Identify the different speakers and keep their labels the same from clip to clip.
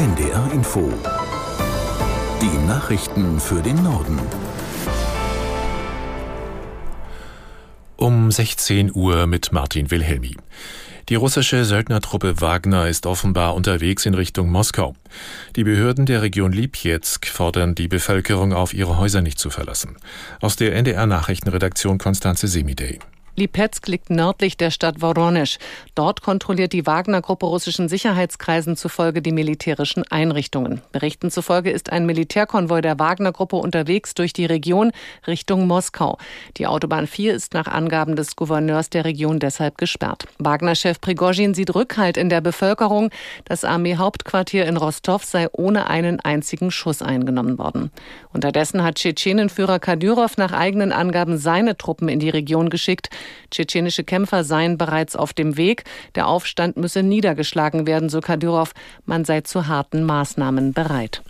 Speaker 1: NDR Info. Die Nachrichten für den Norden.
Speaker 2: Um 16 Uhr mit Martin Wilhelmi. Die russische Söldnertruppe Wagner ist offenbar unterwegs in Richtung Moskau. Die Behörden der Region Lipetsk fordern die Bevölkerung auf, ihre Häuser nicht zu verlassen. Aus der NDR Nachrichtenredaktion Konstanze Semidey.
Speaker 3: Lipetsk liegt nördlich der Stadt Voronezh. Dort kontrolliert die Wagner-Gruppe russischen Sicherheitskreisen zufolge die militärischen Einrichtungen. Berichten zufolge ist ein Militärkonvoi der Wagner-Gruppe unterwegs durch die Region Richtung Moskau. Die Autobahn 4 ist nach Angaben des Gouverneurs der Region deshalb gesperrt. Wagner-Chef Prigozhin sieht Rückhalt in der Bevölkerung. Das Armeehauptquartier in Rostov sei ohne einen einzigen Schuss eingenommen worden. Unterdessen hat Tschetschenenführer Kadyrov nach eigenen Angaben seine Truppen in die Region geschickt. Tschetschenische Kämpfer seien bereits auf dem Weg. Der Aufstand müsse niedergeschlagen werden, so Kadyrov. Man sei zu harten Maßnahmen bereit.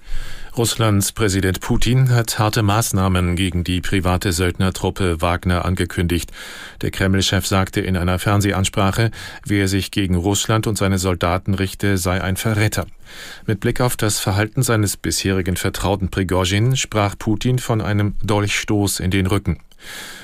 Speaker 2: Russlands Präsident Putin hat harte Maßnahmen gegen die private Söldnertruppe Wagner angekündigt. Der Kreml-Chef sagte in einer Fernsehansprache, wer sich gegen Russland und seine Soldaten richte, sei ein Verräter. Mit Blick auf das Verhalten seines bisherigen Vertrauten Prigozhin sprach Putin von einem Dolchstoß in den Rücken.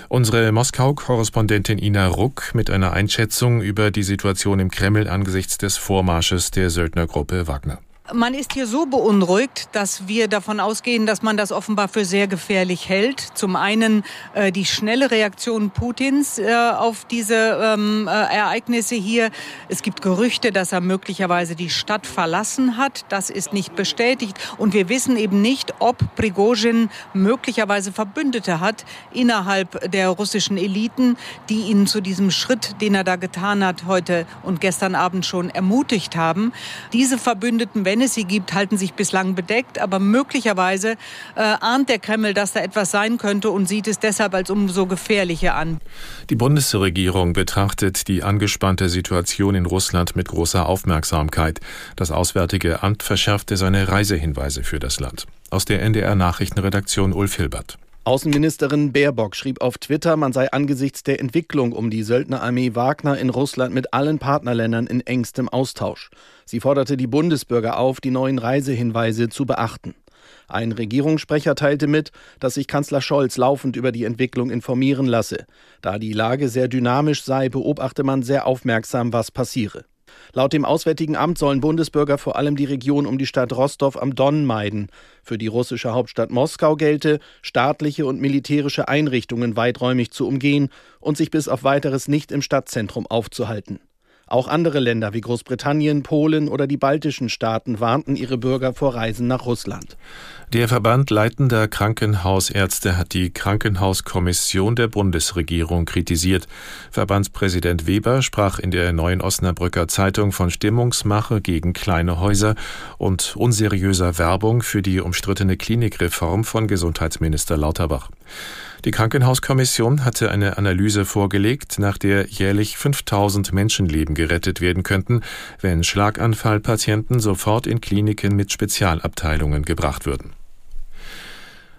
Speaker 2: Unsere Moskau-Korrespondentin Ina Ruck mit einer Einschätzung über die Situation im Kreml angesichts des Vormarsches der Söldnergruppe Wagner.
Speaker 4: Man ist hier so beunruhigt, dass wir davon ausgehen, dass man das offenbar für sehr gefährlich hält. Zum einen äh, die schnelle Reaktion Putins äh, auf diese ähm, äh, Ereignisse hier. Es gibt Gerüchte, dass er möglicherweise die Stadt verlassen hat. Das ist nicht bestätigt. Und wir wissen eben nicht, ob Prigozhin möglicherweise Verbündete hat innerhalb der russischen Eliten, die ihn zu diesem Schritt, den er da getan hat, heute und gestern Abend schon ermutigt haben. Diese Verbündeten, wenn wenn es sie gibt, halten sich bislang bedeckt. Aber möglicherweise äh, ahnt der Kreml, dass da etwas sein könnte und sieht es deshalb als umso gefährlicher an.
Speaker 2: Die Bundesregierung betrachtet die angespannte Situation in Russland mit großer Aufmerksamkeit. Das Auswärtige Amt verschärfte seine Reisehinweise für das Land. Aus der NDR Nachrichtenredaktion Ulf Hilbert.
Speaker 5: Außenministerin Baerbock schrieb auf Twitter, man sei angesichts der Entwicklung um die Söldnerarmee Wagner in Russland mit allen Partnerländern in engstem Austausch. Sie forderte die Bundesbürger auf, die neuen Reisehinweise zu beachten. Ein Regierungssprecher teilte mit, dass sich Kanzler Scholz laufend über die Entwicklung informieren lasse. Da die Lage sehr dynamisch sei, beobachte man sehr aufmerksam, was passiere. Laut dem Auswärtigen Amt sollen Bundesbürger vor allem die Region um die Stadt Rostov am Don meiden. Für die russische Hauptstadt Moskau gelte, staatliche und militärische Einrichtungen weiträumig zu umgehen und sich bis auf weiteres nicht im Stadtzentrum aufzuhalten. Auch andere Länder wie Großbritannien, Polen oder die baltischen Staaten warnten ihre Bürger vor Reisen nach Russland.
Speaker 2: Der Verband leitender Krankenhausärzte hat die Krankenhauskommission der Bundesregierung kritisiert. Verbandspräsident Weber sprach in der neuen Osnabrücker Zeitung von Stimmungsmache gegen kleine Häuser und unseriöser Werbung für die umstrittene Klinikreform von Gesundheitsminister Lauterbach. Die Krankenhauskommission hatte eine Analyse vorgelegt, nach der jährlich 5000 Menschenleben gerettet werden könnten, wenn Schlaganfallpatienten sofort in Kliniken mit Spezialabteilungen gebracht würden.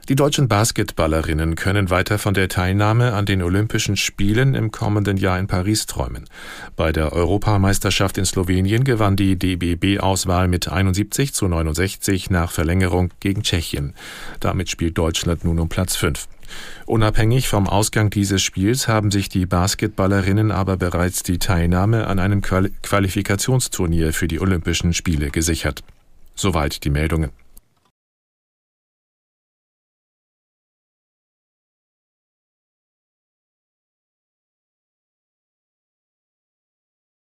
Speaker 2: Die deutschen Basketballerinnen können weiter von der Teilnahme an den Olympischen Spielen im kommenden Jahr in Paris träumen. Bei der Europameisterschaft in Slowenien gewann die DBB-Auswahl mit 71 zu 69 nach Verlängerung gegen Tschechien. Damit spielt Deutschland nun um Platz 5. Unabhängig vom Ausgang dieses Spiels haben sich die Basketballerinnen aber bereits die Teilnahme an einem Qualifikationsturnier für die Olympischen Spiele gesichert. Soweit die Meldungen.